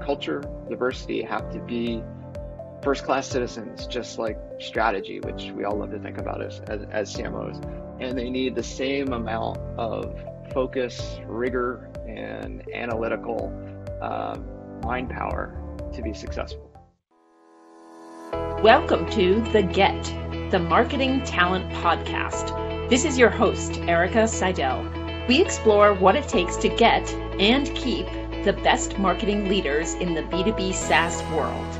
culture, diversity have to be first class citizens, just like strategy, which we all love to think about as, as, as CMOs. And they need the same amount of focus, rigor, and analytical uh, mind power to be successful. Welcome to The Get, the Marketing Talent Podcast. This is your host, Erica Seidel. We explore what it takes to get and keep the best marketing leaders in the B2B SaaS world.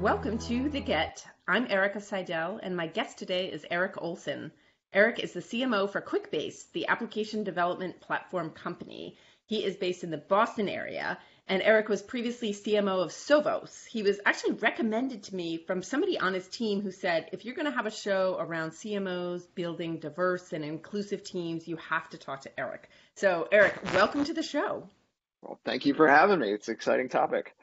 Welcome to The Get. I'm Erica Seidel, and my guest today is Eric Olson. Eric is the CMO for QuickBase, the application development platform company. He is based in the Boston area, and Eric was previously CMO of Sovos. He was actually recommended to me from somebody on his team who said, if you're going to have a show around CMOs building diverse and inclusive teams, you have to talk to Eric. So, Eric, welcome to the show. Well, thank you for having me. It's an exciting topic.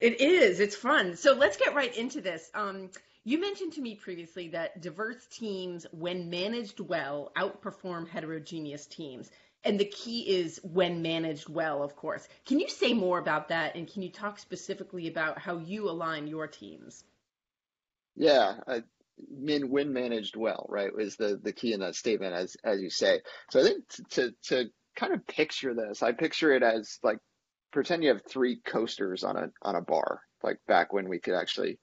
It is. It's fun. So let's get right into this. Um, you mentioned to me previously that diverse teams, when managed well, outperform heterogeneous teams and the key is when managed well, of course. Can you say more about that, and can you talk specifically about how you align your teams? Yeah, I, mean, when managed well, right, is the the key in that statement, as as you say. So I think to to kind of picture this, I picture it as like pretend you have three coasters on a on a bar, like back when we could actually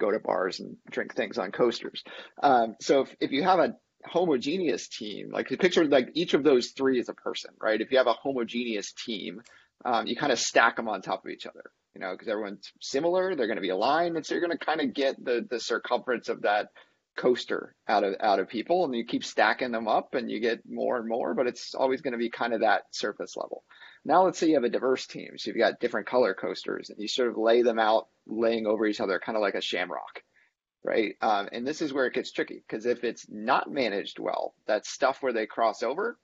go to bars and drink things on coasters. Um, so if, if you have a homogeneous team, like picture like each of those three is a person, right? If you have a homogeneous team, um, you kind of stack them on top of each other, you know, because everyone's similar, they're going to be aligned, and so you're going to kind of get the the circumference of that coaster out of out of people, and you keep stacking them up, and you get more and more, but it's always going to be kind of that surface level. Now let's say you have a diverse team, so you've got different color coasters, and you sort of lay them out, laying over each other, kind of like a shamrock right? Um, and this is where it gets tricky because if it's not managed well, that stuff where they cross over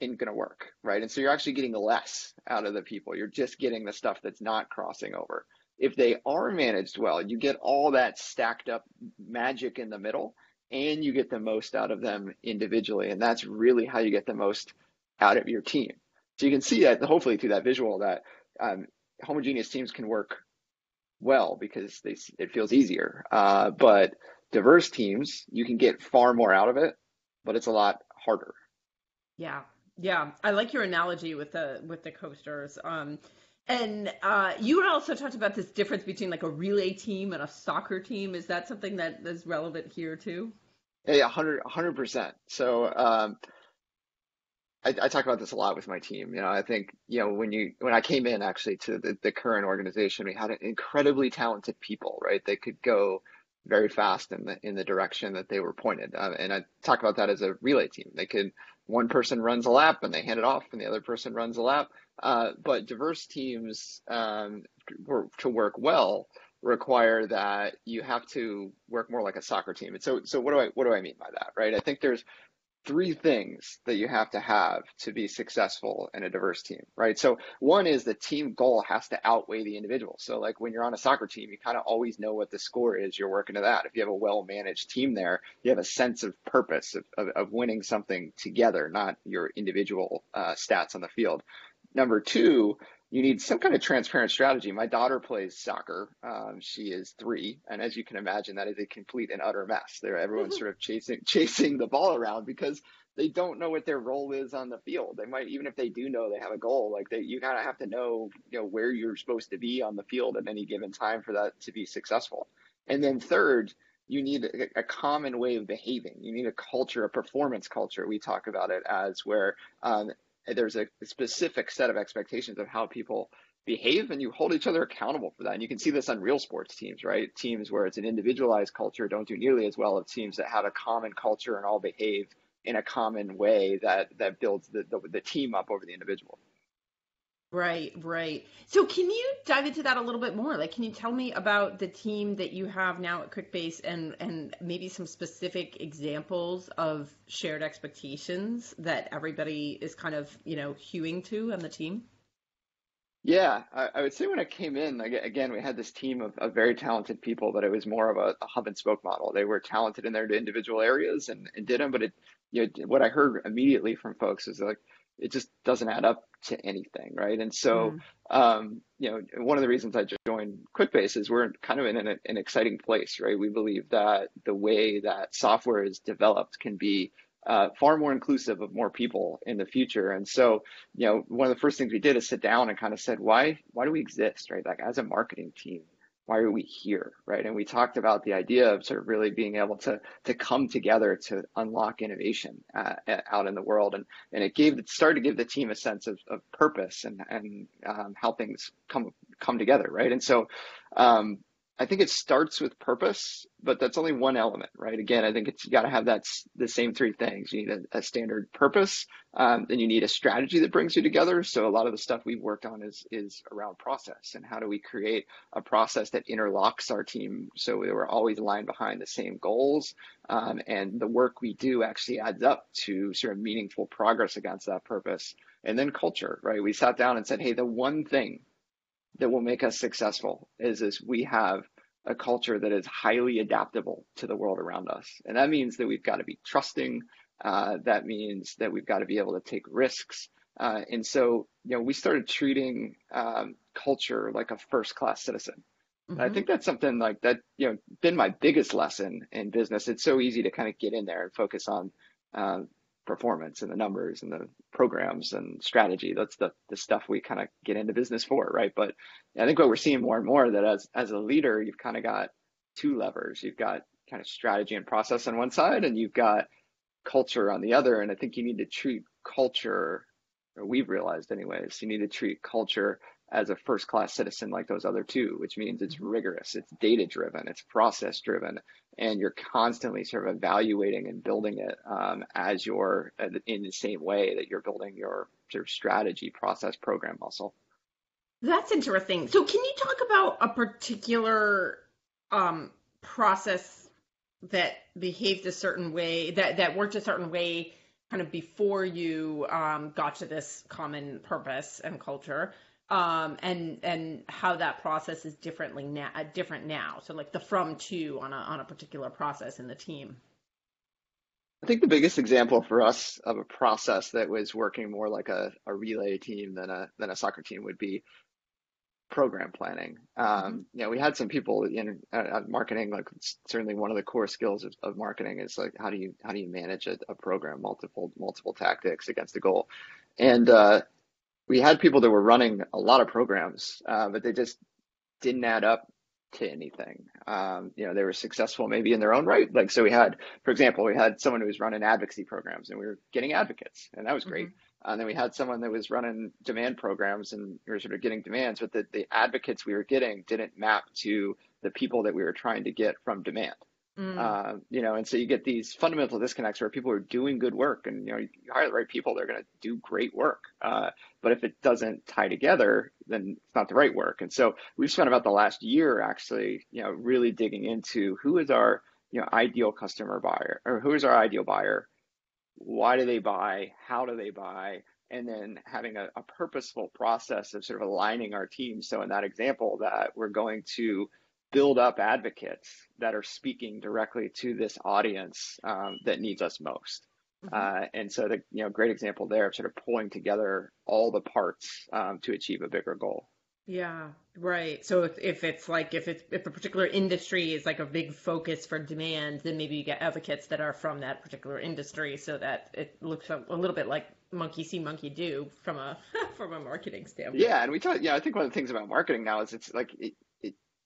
isn't going to work, right? And so you're actually getting less out of the people. You're just getting the stuff that's not crossing over. If they are managed well, you get all that stacked up magic in the middle and you get the most out of them individually. And that's really how you get the most out of your team. So you can see that hopefully through that visual that um, homogeneous teams can work well because they it feels easier. Uh, but diverse teams, you can get far more out of it, but it's a lot harder. Yeah, yeah, I like your analogy with the with the coasters. Um, and uh, you also talked about this difference between like a relay team and a soccer team. Is that something that is relevant here too? Yeah, 100 percent. So um, I, I, talk about this a lot with my team. You know, I think you know when you when I came in actually to the, the current organization, we had incredibly talented people. Right, they could go very fast in the in the direction that they were pointed. Uh, and I talk about that as a relay team. They could one person runs a lap and they hand it off, and the other person runs a lap. Uh, but diverse teams um, to work well require that you have to work more like a soccer team. And so, so what do I what do I mean by that? Right? I think there's three things that you have to have to be successful in a diverse team, right? So one is the team goal has to outweigh the individual. So like when you're on a soccer team, you kind of always know what the score is. You're working to that. If you have a well-managed team there, you have a sense of purpose of, of, of winning something together, not your individual uh, stats on the field. Number two, you need some kind of transparent strategy. My daughter plays soccer. Um, she is three, and as you can imagine, that is a complete and utter mess. There, everyone's mm-hmm. sort of chasing chasing the ball around because they don't know what their role is on the field. They might even if they do know they have a goal, like they you kind of have to know you know where you're supposed to be on the field at any given time for that to be successful. And then third, you need a, a, common way of behaving. You need a culture, a performance culture. We talk about it as where um, there's a specific set of expectations of how people behave and you hold each other accountable for that. And you can see this on real sports teams, right? Teams where it's an individualized culture don't do nearly as well as teams that have a common culture and all behave in a common way that that builds the, the, the team up over the individual. Right, right. So can you dive into that a little bit more? Like, can you tell me about the team that you have now at QuickBase and, and maybe some specific examples of shared expectations that everybody is kind of, you know, hewing to on the team? Yeah, I, I would say when I came in, again, we had this team of, of, very talented people, but it was more of a, a, hub and spoke model. They were talented in their individual areas and, and did them, but it, you know, what I heard immediately from folks is like, it just doesn't add up to anything, right? And so, mm. um, you know, one of the reasons I joined QuickBase is we're kind of in an, an exciting place, right? We believe that the way that software is developed can be uh, far more inclusive of more people in the future. And so, you know, one of the first things we did is sit down and kind of said, why, why do we exist, right? Like as a marketing team, why are we here, right? And we talked about the idea of sort of really being able to to come together to unlock innovation uh, out in the world, and and it gave it started to give the team a sense of, of purpose and and um, how things come come together, right? And so um, I think it starts with purpose, but that's only one element, right? Again, I think it's you got to have that the same three things. You need a, a standard purpose, um, then you need a strategy that brings you together. So a lot of the stuff we've worked on is is around process and how do we create a process that interlocks our team so we're always aligned behind the same goals, um, and the work we do actually adds up to sort of meaningful progress against that purpose. And then culture, right? We sat down and said, hey, the one thing that will make us successful is is we have a culture that is highly adaptable to the world around us, and that means that we've got to be trusting. Uh, that means that we've got to be able to take risks. Uh, and so, you know, we started treating um, culture like a first-class citizen. Mm-hmm. I think that's something like that, you know, been my biggest lesson in business. It's so easy to kind of get in there and focus on uh, performance and the numbers and the programs and strategy. That's the, the stuff we kind of get into business for, right? But I think what we're seeing more and more that as as a leader, you've kind of got two levers. You've got kind of strategy and process on one side, and you've got culture on the other. And I think you need to treat culture, or we've realized anyways, you need to treat culture as a first class citizen like those other two, which means it's mm-hmm. rigorous, it's data driven, it's process driven, and you're constantly sort of evaluating and building it um, as you're uh, in the same way that you're building your sort of strategy, process, program muscle. That's interesting. So, can you talk about a particular um, process that behaved a certain way, that, that worked a certain way kind of before you um, got to this common purpose and culture? Um, and and how that process is differently now, different now. So like the from to on a on a particular process in the team. I think the biggest example for us of a process that was working more like a, a relay team than a than a soccer team would be program planning. Um, mm-hmm. you know, we had some people in uh, marketing, like certainly one of the core skills of, of marketing is like how do you how do you manage a, a program, multiple multiple tactics against a goal, and uh, we had people that were running a lot of programs, uh, but they just didn't add up to anything. Um, you know, they were successful maybe in their own right. Like, so we had, for example, we had someone who was running advocacy programs and we were getting advocates and that was great. Mm-hmm. And then we had someone that was running demand programs and we were sort of getting demands, but the, the advocates we were getting didn't map to the people that we were trying to get from demand. Mm. Uh, you know, and so you get these fundamental disconnects where people are doing good work, and you know, you hire the right people, they're going to do great work. Uh, but if it doesn't tie together, then it's not the right work. And so we've spent about the last year actually, you know, really digging into who is our you know ideal customer buyer, or who is our ideal buyer, why do they buy, how do they buy, and then having a, a purposeful process of sort of aligning our team. So in that example, that we're going to build up advocates that are speaking directly to this audience um, that needs us most. Mm-hmm. Uh, and so the you know great example there of sort of pulling together all the parts um, to achieve a bigger goal. Yeah, right. So if, if it's like if it's if a particular industry is like a big focus for demand, then maybe you get advocates that are from that particular industry, so that it looks a, a little bit like monkey see, monkey do from a from a marketing standpoint. Yeah, and we talk. Yeah, I think one of the things about marketing now is it's like it,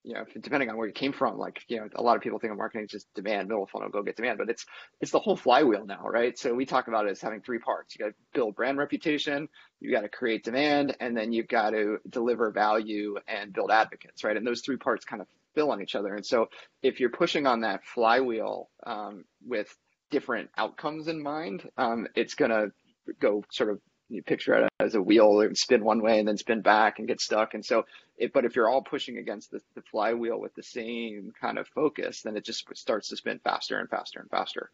you know, depending on where you came from, like, you know, a lot of people think of marketing is just demand, middle funnel, go get demand, but it's, it's the whole flywheel now, right? So we talk about it as having three parts. You got to build brand reputation, you got to create demand, and then you've got to deliver value and build advocates, right? And those three parts kind of fill on each other. And so if you're pushing on that flywheel um, with different outcomes in mind, um, it's going to go sort of you picture it as a wheel, it would spin one way and then spin back and get stuck. And so, it, but if you're all pushing against the, the flywheel with the same kind of focus, then it just starts to spin faster and faster and faster.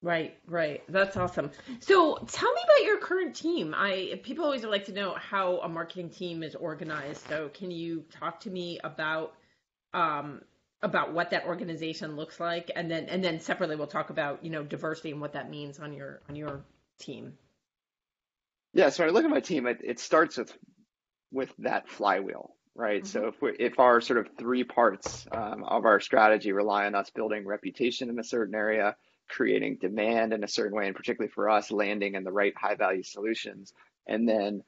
Right, right. That's awesome. So tell me about your current team. I people always like to know how a marketing team is organized. So can you talk to me about um, about what that organization looks like, and then and then separately we'll talk about you know diversity and what that means on your on your team. Yeah, so when I look at my team, it, it starts with with that flywheel, right? Mm-hmm. So if we if our sort of three parts um, of our strategy rely on us building reputation in a certain area, creating demand in a certain way, and particularly for us, landing in the right high value solutions, and then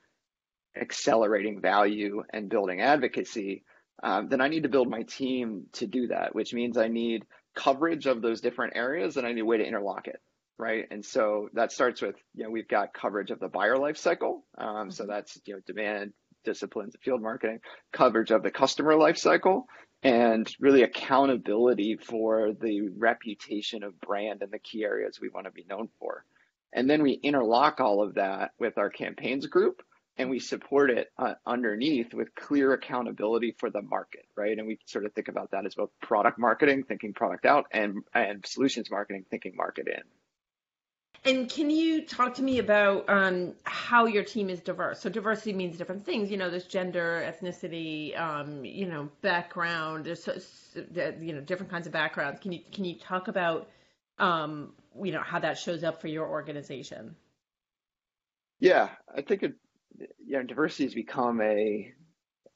accelerating value and building advocacy, um, then I need to build my team to do that, which means I need coverage of those different areas and I need a way to interlock it right? And so that starts with, you know, we've got coverage of the buyer life cycle. Um, so mm-hmm. that's, you know, demand, disciplines of field marketing, coverage of the customer life cycle, and really accountability for the reputation of brand and the key areas we want to be known for. And then we interlock all of that with our campaigns group and we support it uh, underneath with clear accountability for the market, right? And we sort of think about that as both product marketing, thinking product out, and, and solutions marketing, thinking market in. And can you talk to me about um, how your team is diverse? So diversity means different things. You know, there's gender, ethnicity, um, you know, background. There's you know different kinds of backgrounds. Can you can you talk about um, you know how that shows up for your organization? Yeah, I think it, you know, diversity has become a,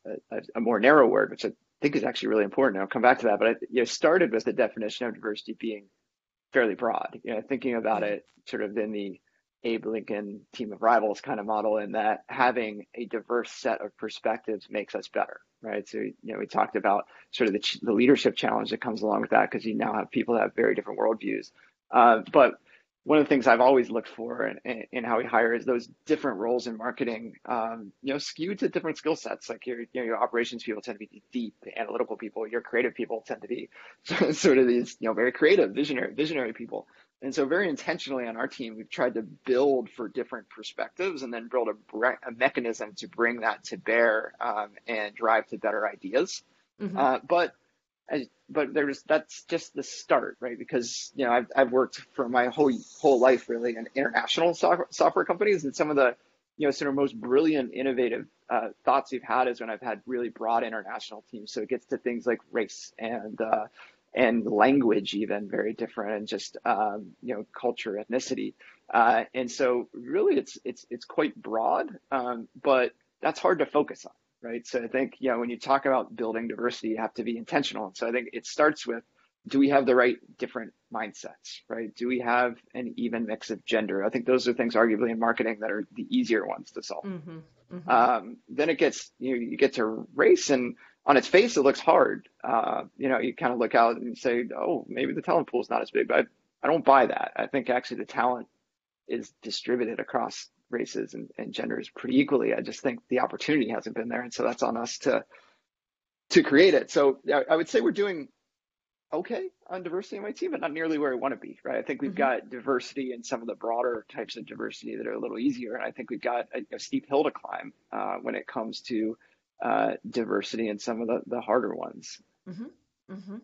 a, a more narrow word, which I think is actually really important. I'll come back to that, but I you know, started with the definition of diversity being fairly broad. You know, thinking about mm-hmm. it sort of in the Abe Lincoln team of rivals kind of model, in that having a diverse set of perspectives makes us better, right? So, you know, we talked about sort of the, the leadership challenge that comes along with that because you now have people that have very different worldviews. Uh, but one of the things I've always looked for in, in, how we hire is those different roles in marketing, um, you know, skewed to different skill sets. Like your, you know, your operations people tend to be deep, analytical people. Your creative people tend to be sort of these, you know, very creative, visionary, visionary people. And so, very intentionally on our team, we've tried to build for different perspectives and then build a, a mechanism to bring that to bear um, and drive to better ideas. Mm-hmm. Uh, but but there's that's just the start, right? Because you know I've I've worked for my whole whole life really in international software, software companies, and some of the you know sort of most brilliant, innovative uh, thoughts we've had is when I've had really broad international teams. So it gets to things like race and uh, and language, even very different, and just um, you know culture, ethnicity, uh, and so really it's it's it's quite broad, um, but that's hard to focus on right? So I think, you know, when you talk about building diversity, you have to be intentional. So I think it starts with do we have the right different mindsets, right? Do we have an even mix of gender? I think those are things arguably in marketing that are the easier ones to solve. Mm-hmm, mm-hmm. Um, then it gets, you know, you get to race and on its face, it looks hard. Uh, you know, you kind of look out and say, oh, maybe the talent pool is not as big, but I, I don't buy that. I think actually the talent is distributed across races and, and genders pretty equally. I just think the opportunity hasn't been there, and so that's on us to to create it. So I would say we're doing okay on diversity in my team, but not nearly where we want to be. Right? I think we've mm-hmm. got diversity in some of the broader types of diversity that are a little easier, and I think we've got a, a steep hill to climb uh, when it comes to uh, diversity in some of the, the harder ones. Mm-hmm. Mm-hmm.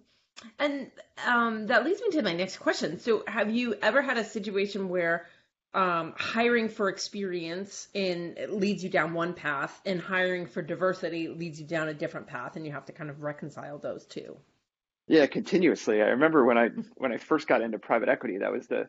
And um, that leads me to my next question. So, have you ever had a situation where um, hiring for experience in leads you down one path, and hiring for diversity leads you down a different path, and you have to kind of reconcile those two. Yeah, continuously. I remember when I when I first got into private equity, that was the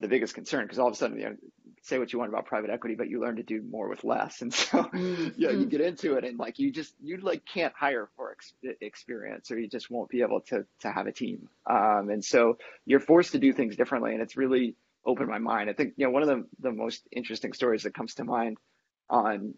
the biggest concern because all of a sudden, you know, say what you want about private equity, but you learn to do more with less, and so mm-hmm. yeah, you get into it, and like you just you like can't hire for ex- experience, or you just won't be able to to have a team, um, and so you're forced to do things differently, and it's really opened my mind. I think you know one of the the most interesting stories that comes to mind on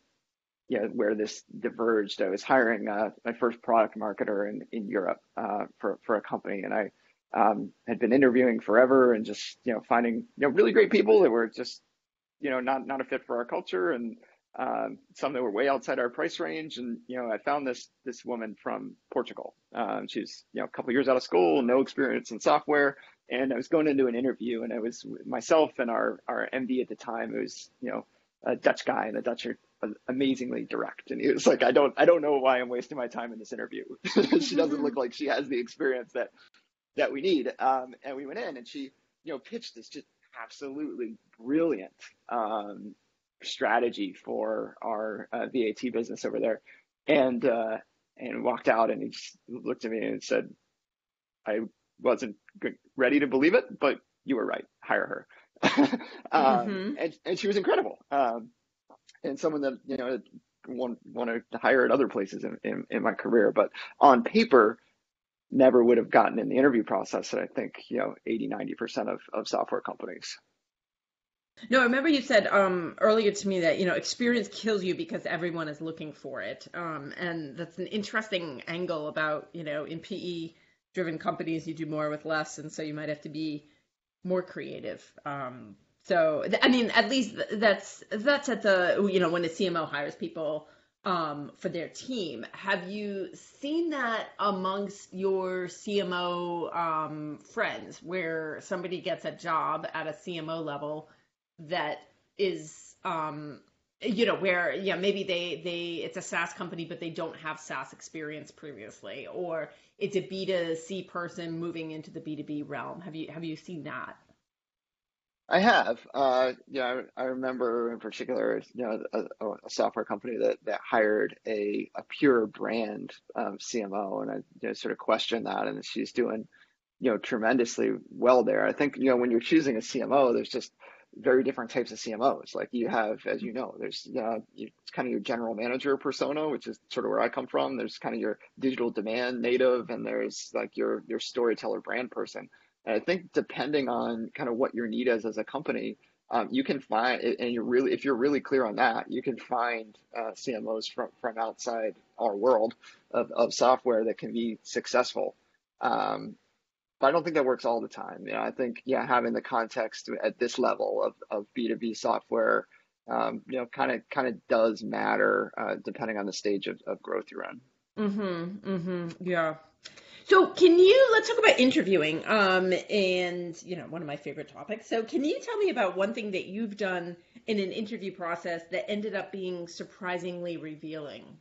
you know where this diverged. I was hiring uh, my first product marketer in in Europe uh, for for a company, and I um, had been interviewing forever and just you know finding you know really great people that were just you know not not a fit for our culture and um, some that were way outside our price range. And you know I found this this woman from Portugal. Um, she's you know a couple years out of school, no experience in software and I was going into an interview, and I was myself and our our MD at the time. Was you know a Dutch guy, and the Dutch are amazingly direct. And he was like, I don't I don't know why I'm wasting my time in this interview. she doesn't look like she has the experience that that we need. Um, and we went in, and she you know pitched this just absolutely brilliant um, strategy for our uh, VAT business over there, and uh, and walked out, and he just looked at me and said, I wasn't ready to believe it, but you were right. Hire her. um, mm-hmm. and, and she was incredible. Um, and someone that you know want want to hire at other places in, in, in my career. But on paper, never would have gotten in the interview process that I think, you know, 80, 90% of, of software companies. No, I remember you said um, earlier to me that you know experience kills you because everyone is looking for it, um, and that's an interesting angle about you know in PE driven companies you do more with less, and so you might have to be more creative. Um, so I mean, at least that's that's at the you know when a CMO hires people um, for their team. Have you seen that amongst your CMO um, friends, where somebody gets a job at a CMO level that is, um, you know, where yeah maybe they they it's a SaaS company but they don't have SaaS experience previously, or it's a B 2 C person moving into the B 2 B realm. Have you have you seen that? I have. Uh, yeah, I, I remember in particular, you know, a, a software company that that hired a a pure brand um, CMO, and I you know, sort of questioned that, and she's doing, you know, tremendously well there. I think you know when you're choosing a CMO, there's just very different types of CMOs. Like you have, as you know, there's you, kind of your general manager persona, which is sort of where I come from. There's kind of your digital demand native, and there's like your your storyteller brand person and I think depending on kind of what your need is as a company, um, you can find, and you're really, if you're really clear on that, you can find uh, CMOs from, from outside our world of, of software that can be successful. Um, but I don't think that works all the time. You know, I think, yeah, having the context at this level of, of B2B software, um, you know, kind of kind of does matter uh, depending on the stage of, of growth you're in. Mm-hmm. Mm-hmm. Yeah. So can you let's talk about interviewing um and you know one of my favorite topics. So can you tell me about one thing that you've done in an interview process that ended up being surprisingly revealing?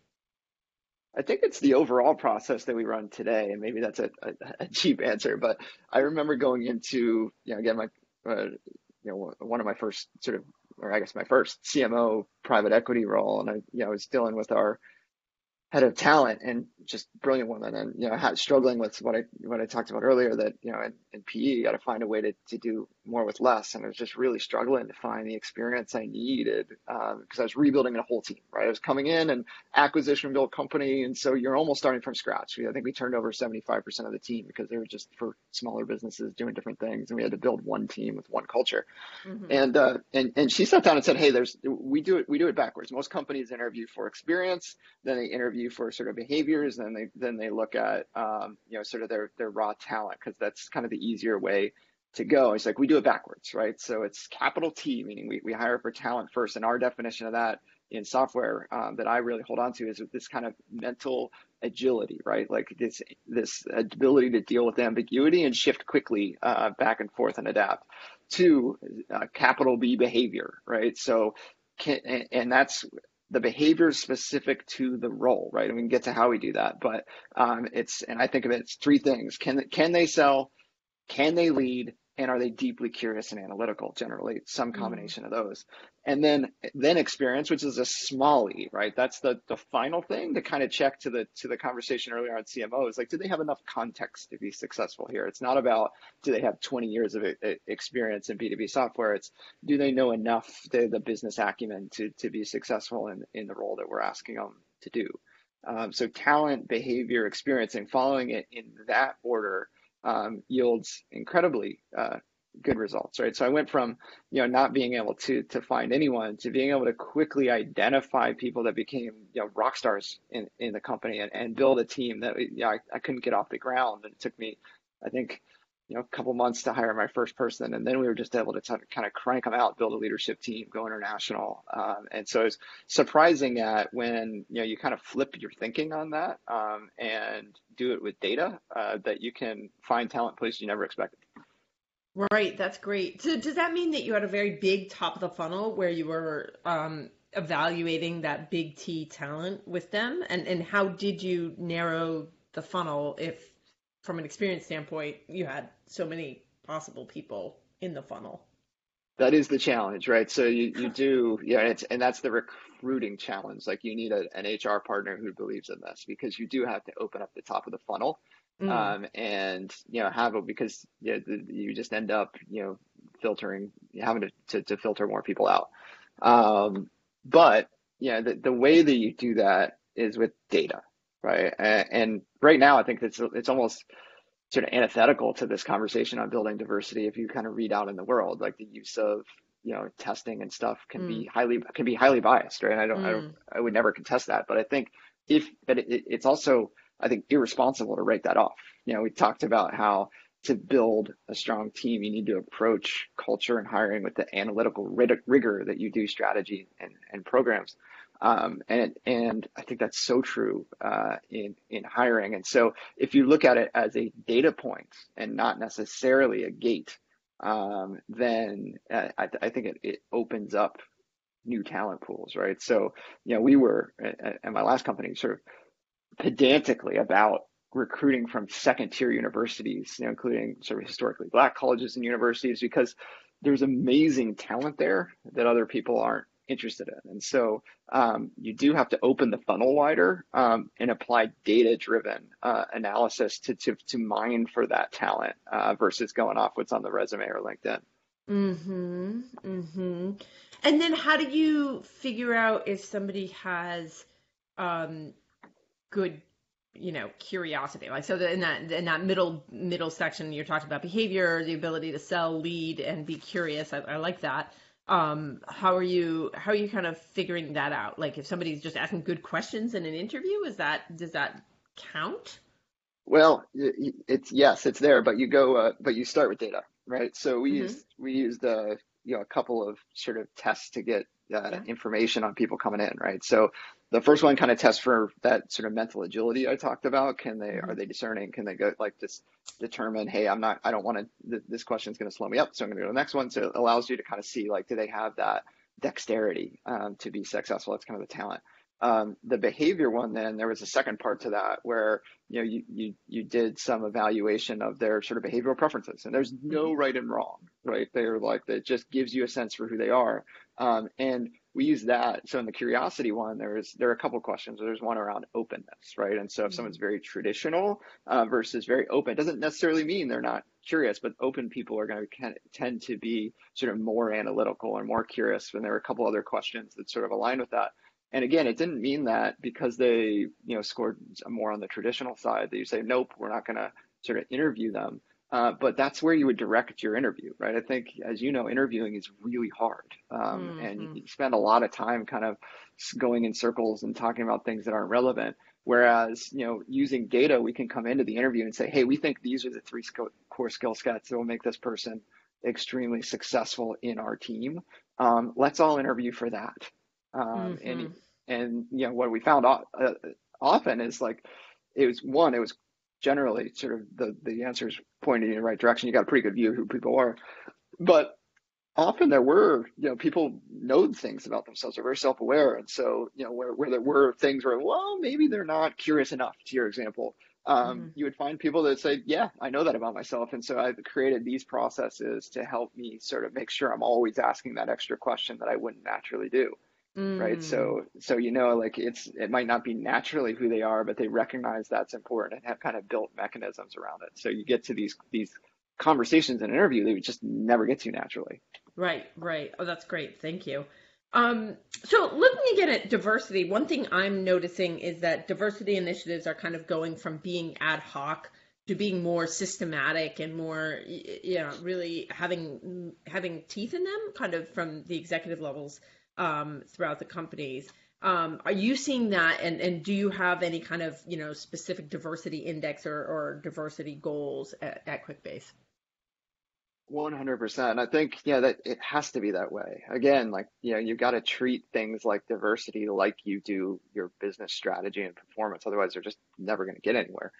I think it's the overall process that we run today, and maybe that's a, a, a cheap answer, but I remember going into you know again my uh, you know one of my first sort of or I guess my first CMO private equity role, and I you know I was dealing with our head of talent and just brilliant woman and you know had, struggling with what I what I talked about earlier that you know in, in PE you got to find a way to, to do more with less and I was just really struggling to find the experience I needed because um, I was rebuilding a whole team right? I was coming in and acquisition built company and so you're almost starting from scratch. I think we turned over 75% of the team because they were just for smaller businesses doing different things and we had to build one team with one culture. Mm-hmm. and uh, and and she sat down and said hey there's we do it we do it backwards. Most companies interview for experience then they interview for sort of behaviors, and they then they look at um, you know sort of their their raw talent because that's kind of the easier way to go. It's like we do it backwards, right? So it's capital T, meaning we, we hire for talent first, and our definition of that in software um, that I really hold on to is this kind of mental agility, right? Like this this ability to deal with ambiguity and shift quickly uh, back and forth and adapt. To uh, capital B behavior, right? So, can, and that's the behaviors specific to the role, right? And we can get to how we do that, but um, it's and I think of it, it's three things: can can they sell? Can they lead? And are they deeply curious and analytical? Generally some mm-hmm. combination mm-hmm. of those. And then then experience which is a small e right? That's the the final thing to kind of check to the to the conversation earlier on cmo is like do they have enough context to be successful here? It's not about do they have 20 years of experience in b2b software. It's do they know enough the, the business acumen to to be successful in in the role that we're asking them to do? Um, so talent behavior experience and following it in that order um, yields incredibly uh, good results, right? So I went from you know not being able to to find anyone to being able to quickly identify people that became you know rock stars in in the company and, and build a team that you know, I, I couldn't get off the ground. And it took me, I think, you know, a couple months to hire my first person, and then we were just able to t- kind of crank them out, build a leadership team, go international. Um, and so it's surprising that when you know you kind of flip your thinking on that um, and do it with data, uh, that you can find talent places you never expected. Right, that's great. So does that mean that you had a very big top of the funnel where you were um, evaluating that big T talent with them, and and how did you narrow the funnel if from an experience standpoint, you had so many possible people in the funnel. That is the challenge, right? So you, you do, yeah, it's, and that's the recruiting challenge. Like you need a, an HR partner who believes in this because you do have to open up the top of the funnel, mm. um, and you know have it because you, know, you just end up you know filtering, having to, to, to filter more people out. Um, but yeah, the, the way that you do that is with data, right? And, and right now, I think it's it's almost sort of antithetical to this conversation on building diversity. If you kind of read out in the world, like the use of you know testing and stuff can mm. be highly can be highly biased, right? I don't, mm. I don't I would never contest that, but I think if but it, it's also I think irresponsible to write that off. You know, we talked about how to build a strong team, you need to approach culture and hiring with the analytical rigor that you do strategy and, and programs. Um, and and I think that's so true uh, in in hiring. And so if you look at it as a data point and not necessarily a gate, um, then uh, I, I, think it, it opens up new talent pools, right? So you know we were at, at my last company sort of pedantically about recruiting from second tier universities, you know, including sort of historically black colleges and universities, because there's amazing talent there that other people aren't interested in. And so um, you do have to open the funnel wider um, and apply data driven uh, analysis to, to, to mine for that talent uh, versus going off what's on the resume or LinkedIn. Mm-hmm. Mm-hmm. And then how do you figure out if somebody has um, good you know curiosity like so in that in that middle middle section you're talking about behavior the ability to sell lead and be curious i, I like that um how are you how are you kind of figuring that out? Like if somebody's just asking good questions in an interview is that does that count? Well it's yes it's there but you go uh, but you start with data right? So we mm-hmm. used we used uh you know a couple of sort of tests to get uh, yeah. information on people coming in right so the first one kind of tests for that sort of mental agility I talked about. Can they mm-hmm. are they discerning? Can they go like just determine, hey, I'm not, I don't want to. Th- this question is going to slow me up, so I'm going to go to the next one. So it allows you to kind of see like, do they have that dexterity um, to be successful? That's kind of the talent. Um, the behavior one, then there was a second part to that where you know you you you did some evaluation of their sort of behavioral preferences, and there's no mm-hmm. right and wrong, right? They're like that just gives you a sense for who they are, um, and we use that. So in the curiosity one, there's there are a couple questions. There's one around openness, right? And so if mm-hmm. someone's very traditional uh, versus very open, it doesn't necessarily mean they're not curious, but open people are going to tend to be sort of more analytical or more curious. And there are a couple other questions that sort of align with that. And again, it didn't mean that because they you know scored more on the traditional side that you say nope, we're not going to sort of interview them. Uh, but that's where you would direct your interview, right? I think, as you know, interviewing is really hard, um, mm-hmm. and you spend a lot of time kind of going in circles and talking about things that aren't relevant. Whereas, you know, using data, we can come into the interview and say, "Hey, we think these are the three core skill sets that will make this person extremely successful in our team. Um, let's all interview for that." Um, mm-hmm. And and you know what we found uh, often is like it was one, it was generally sort of the, the answers pointing in the right direction. You got a pretty good view of who people are. But often there were, you know, people know things about themselves, are very self aware. And so, you know, where, where there were things where, well, maybe they're not curious enough, to your example, um, mm-hmm. you would find people that say, yeah, I know that about myself. And so I've created these processes to help me sort of make sure I'm always asking that extra question that I wouldn't naturally do. Mm. right so so you know like it's it might not be naturally who they are but they recognize that's important and have kind of built mechanisms around it. So you get to these these conversations in an interview that you just never get to naturally. Right right. Oh that's great. Thank you. Um, so looking again at diversity one thing i'm noticing is that diversity initiatives are kind of going from being ad hoc to being more systematic and more you know really having having teeth in them kind of from the executive levels um, throughout the companies. Um, are you seeing that, and, and do you have any kind of you know specific diversity index or, or diversity goals at, at QuickBase? One hundred percent. I think yeah that it has to be that way. Again, like you know, you got to treat things like diversity like you do your business strategy and performance. Otherwise, they're just never going to get anywhere.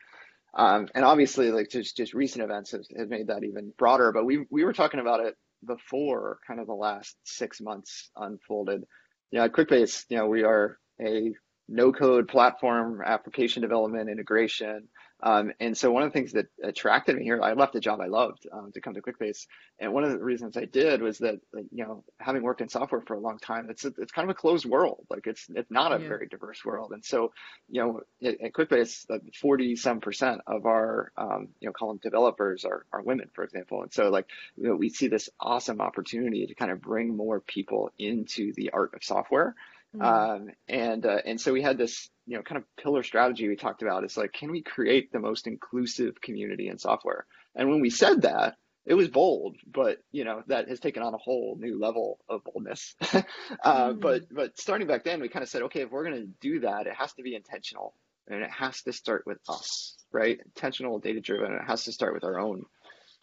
Um, and obviously, like just just recent events have, have made that even broader. But we we were talking about it before kind of the last six months unfolded. You know, at QuickBase, you know, we are a no code platform application development integration um, and so one of the things that attracted me here, I left a job I loved um, to come to QuickBase, and one of the reasons I did was that you know having worked in software for a long time, it's a, it's kind of a closed world. Like it's it's not a yeah. very diverse world, and so you know at, at QuickBase, forty some percent of our um, you know column developers are are women, for example, and so like you know, we see this awesome opportunity to kind of bring more people into the art of software Mm. Um, and uh, and so we had this you know kind of pillar strategy we talked about. It's like, can we create the most inclusive community in software? And when we said that, it was bold, but you know that has taken on a whole new level of boldness. uh, mm. But but starting back then, we kind of said, okay, if we're going to do that, it has to be intentional, and it has to start with us, right? Intentional, data driven. It has to start with our own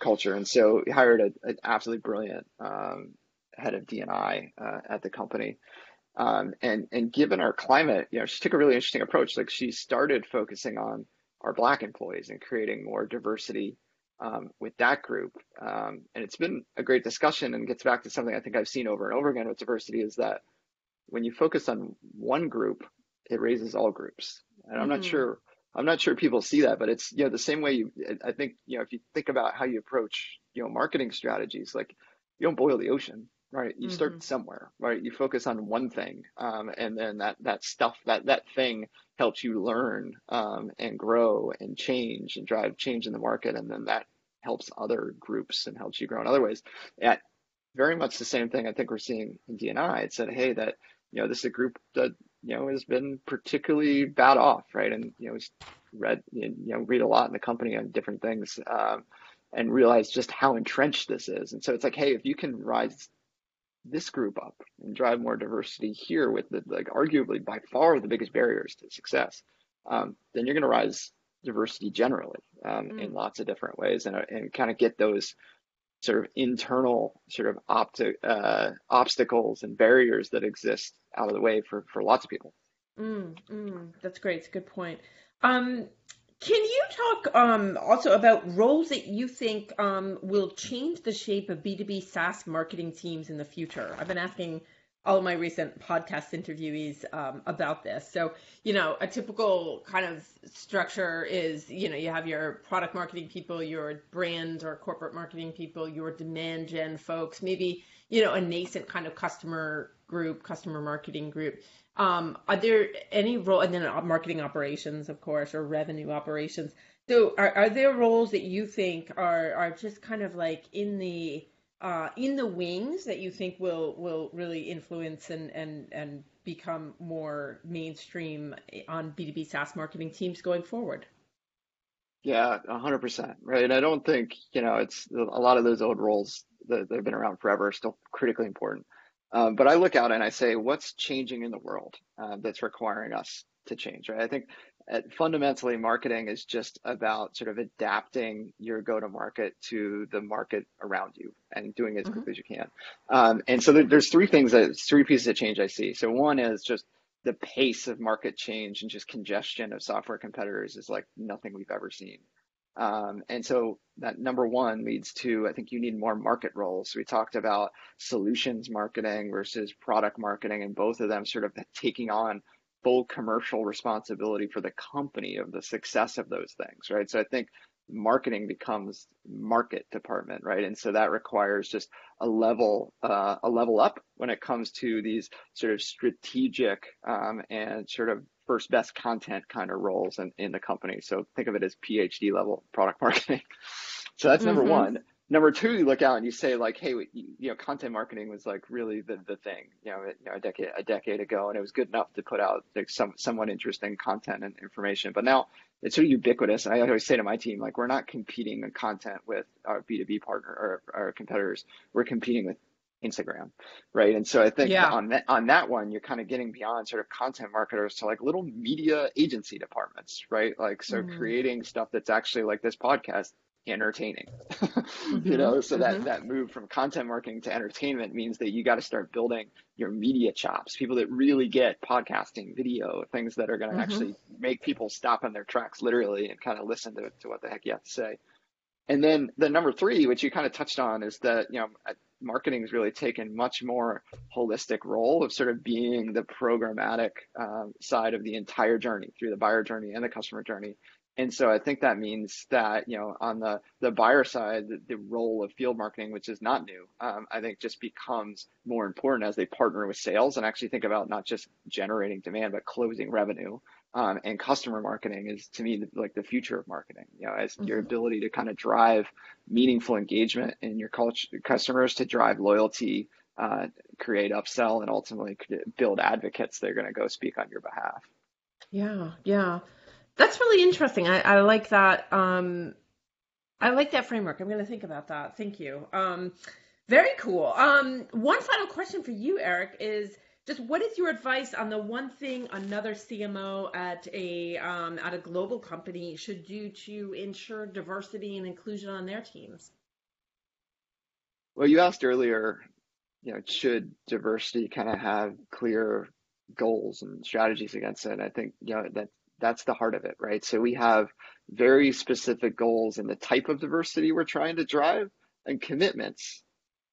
culture. And so we hired an absolutely brilliant um, head of D&I uh, at the company. Um, and and given our climate, you know, she took a really interesting approach. Like she started focusing on our Black employees and creating more diversity um, with that group. Um, and it's been a great discussion and gets back to something I think I've seen over and over again with diversity is that when you focus on one group, it raises all groups. And I'm mm-hmm. not sure I'm not sure people see that, but it's you know the same way you I think you know if you think about how you approach you know marketing strategies, like you don't boil the ocean, right? You mm-hmm. start somewhere, right? You focus on one thing, um, and then that that stuff that that thing helps you learn um, and grow and change and drive change in the market, and then that helps other groups and helps you grow in other ways. And very much the same thing I think we're seeing in D&I. It said, hey, that you know this is a group that you know has been particularly bad off, right? And you know, read you know read a lot in the company on different things. Um, and realize just how entrenched this is. And so it's like, hey, if you can rise this group up and drive more diversity here with the like arguably by far the biggest barriers to success, um, then you're going to rise diversity generally um, mm. in lots of different ways and, and kind of get those sort of internal sort of opti- uh, obstacles and barriers that exist out of the way for, for lots of people. Mm, mm, that's great. It's a good point. Um, can you talk um, also about roles that you think um, will change the shape of B2B SaaS marketing teams in the future? I've been asking all of my recent podcast interviewees um, about this. So, you know, a typical kind of structure is, you know, you have your product marketing people, your brand or corporate marketing people, your demand gen folks, maybe, you know, a nascent kind of customer group, customer marketing group. Um, are there any role, and then marketing operations, of course, or revenue operations. So, are, are there roles that you think are are just kind of like in the uh, in the wings that you think will will really influence and and and become more mainstream on B2B SaaS marketing teams going forward? Yeah, 100%. Right. And I don't think, you know, it's a lot of those old roles that, have been around forever are still critically important. Um, but I look out and I say, what's changing in the world uh, that's requiring us to change, right? I think uh, fundamentally marketing is just about sort of adapting your go to market to the market around you and doing it as mm-hmm. quickly as you can. Um, and so there, there's three things that three pieces of change I see. So one is just the pace of market change and just congestion of software competitors is like nothing we've ever seen. Um, and so that number one leads to, I think you need more market roles. We talked about solutions marketing versus product marketing, and both of them sort of taking on full commercial responsibility for the company of the success of those things, right? So I think marketing becomes market department, right? And so that requires just a level, uh, a level up when it comes to these sort of strategic um, and sort of first best content kind of roles in, in the company. So think of it as PhD level product marketing. so that's number mm-hmm. one. Number two, you look out and you say like, hey, you know, content marketing was like really the, the thing, you know, you know, a decade a decade ago, and it was good enough to put out like some somewhat interesting content and information. But now it's so ubiquitous, and I always say to my team, like, we're not competing in content with our B two B partner or our competitors. We're competing with Instagram, right? And so I think yeah. on that on that one, you're kind of getting beyond sort of content marketers to like little media agency departments, right? Like so mm-hmm. creating stuff that's actually like this podcast entertaining mm-hmm. you know so mm-hmm. that that move from content marketing to entertainment means that you got to start building your media chops people that really get podcasting video things that are going to mm-hmm. actually make people stop in their tracks literally and kind of listen to, to what the heck you have to say and then the number three which you kind of touched on is that you know marketing has really taken much more holistic role of sort of being the programmatic um, side of the entire journey through the buyer journey and the customer journey. And so I think that means that, you know, on the, the buyer side, the, the role of field marketing, which is not new, um, I think just becomes more important as they partner with sales and actually think about not just generating demand, but closing revenue. Um, and customer marketing is to me like the future of marketing you know as mm-hmm. your ability to kind of drive meaningful engagement in your culture, customers to drive loyalty uh, create upsell and ultimately build advocates that are going to go speak on your behalf. Yeah, yeah, that's really interesting. I, I like that. Um, I like that framework. I'm going to think about that. Thank you. Um, very cool. Um, one final question for you, Eric, is just what is your advice on the one thing another CMO at a um, at a global company should do to ensure diversity and inclusion on their teams? Well, you asked earlier, you know, should diversity kind of have clear goals and strategies against it? And I think you know that that's the heart of it, right? So we have very specific goals in the type of diversity we're trying to drive and commitments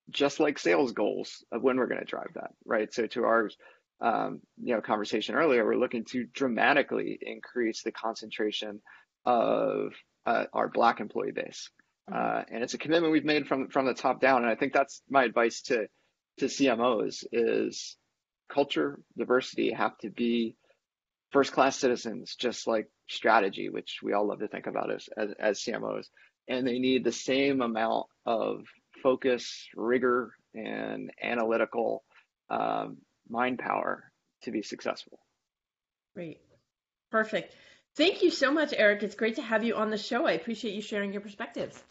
just like sales goals of when we're going to drive that, right? So to our um, you know conversation earlier, we're looking to dramatically increase the concentration of uh, our Black employee base, mm-hmm. uh, and it's a commitment we've made from from the top down. And I think that's my advice to to CMOs is culture diversity have to be first class citizens, just like strategy, which we all love to think about as, as, as CMOs. And they need the same amount of focus, rigor, and analytical um, mind power to be successful. Great. Perfect. Thank you so much, Eric. It's great to have you on the show. I appreciate you sharing your perspectives.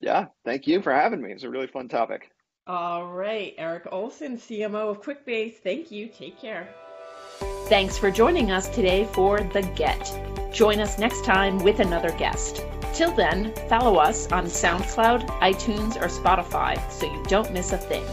Yeah, thank you for having me. It's a really fun topic. All right, Eric Olson, CMO of QuickBase. Thank you. Take care. Thanks for joining us today for The Get. Join us next time with another guest. Till then, follow us on SoundCloud, iTunes, or Spotify so you don't miss a thing.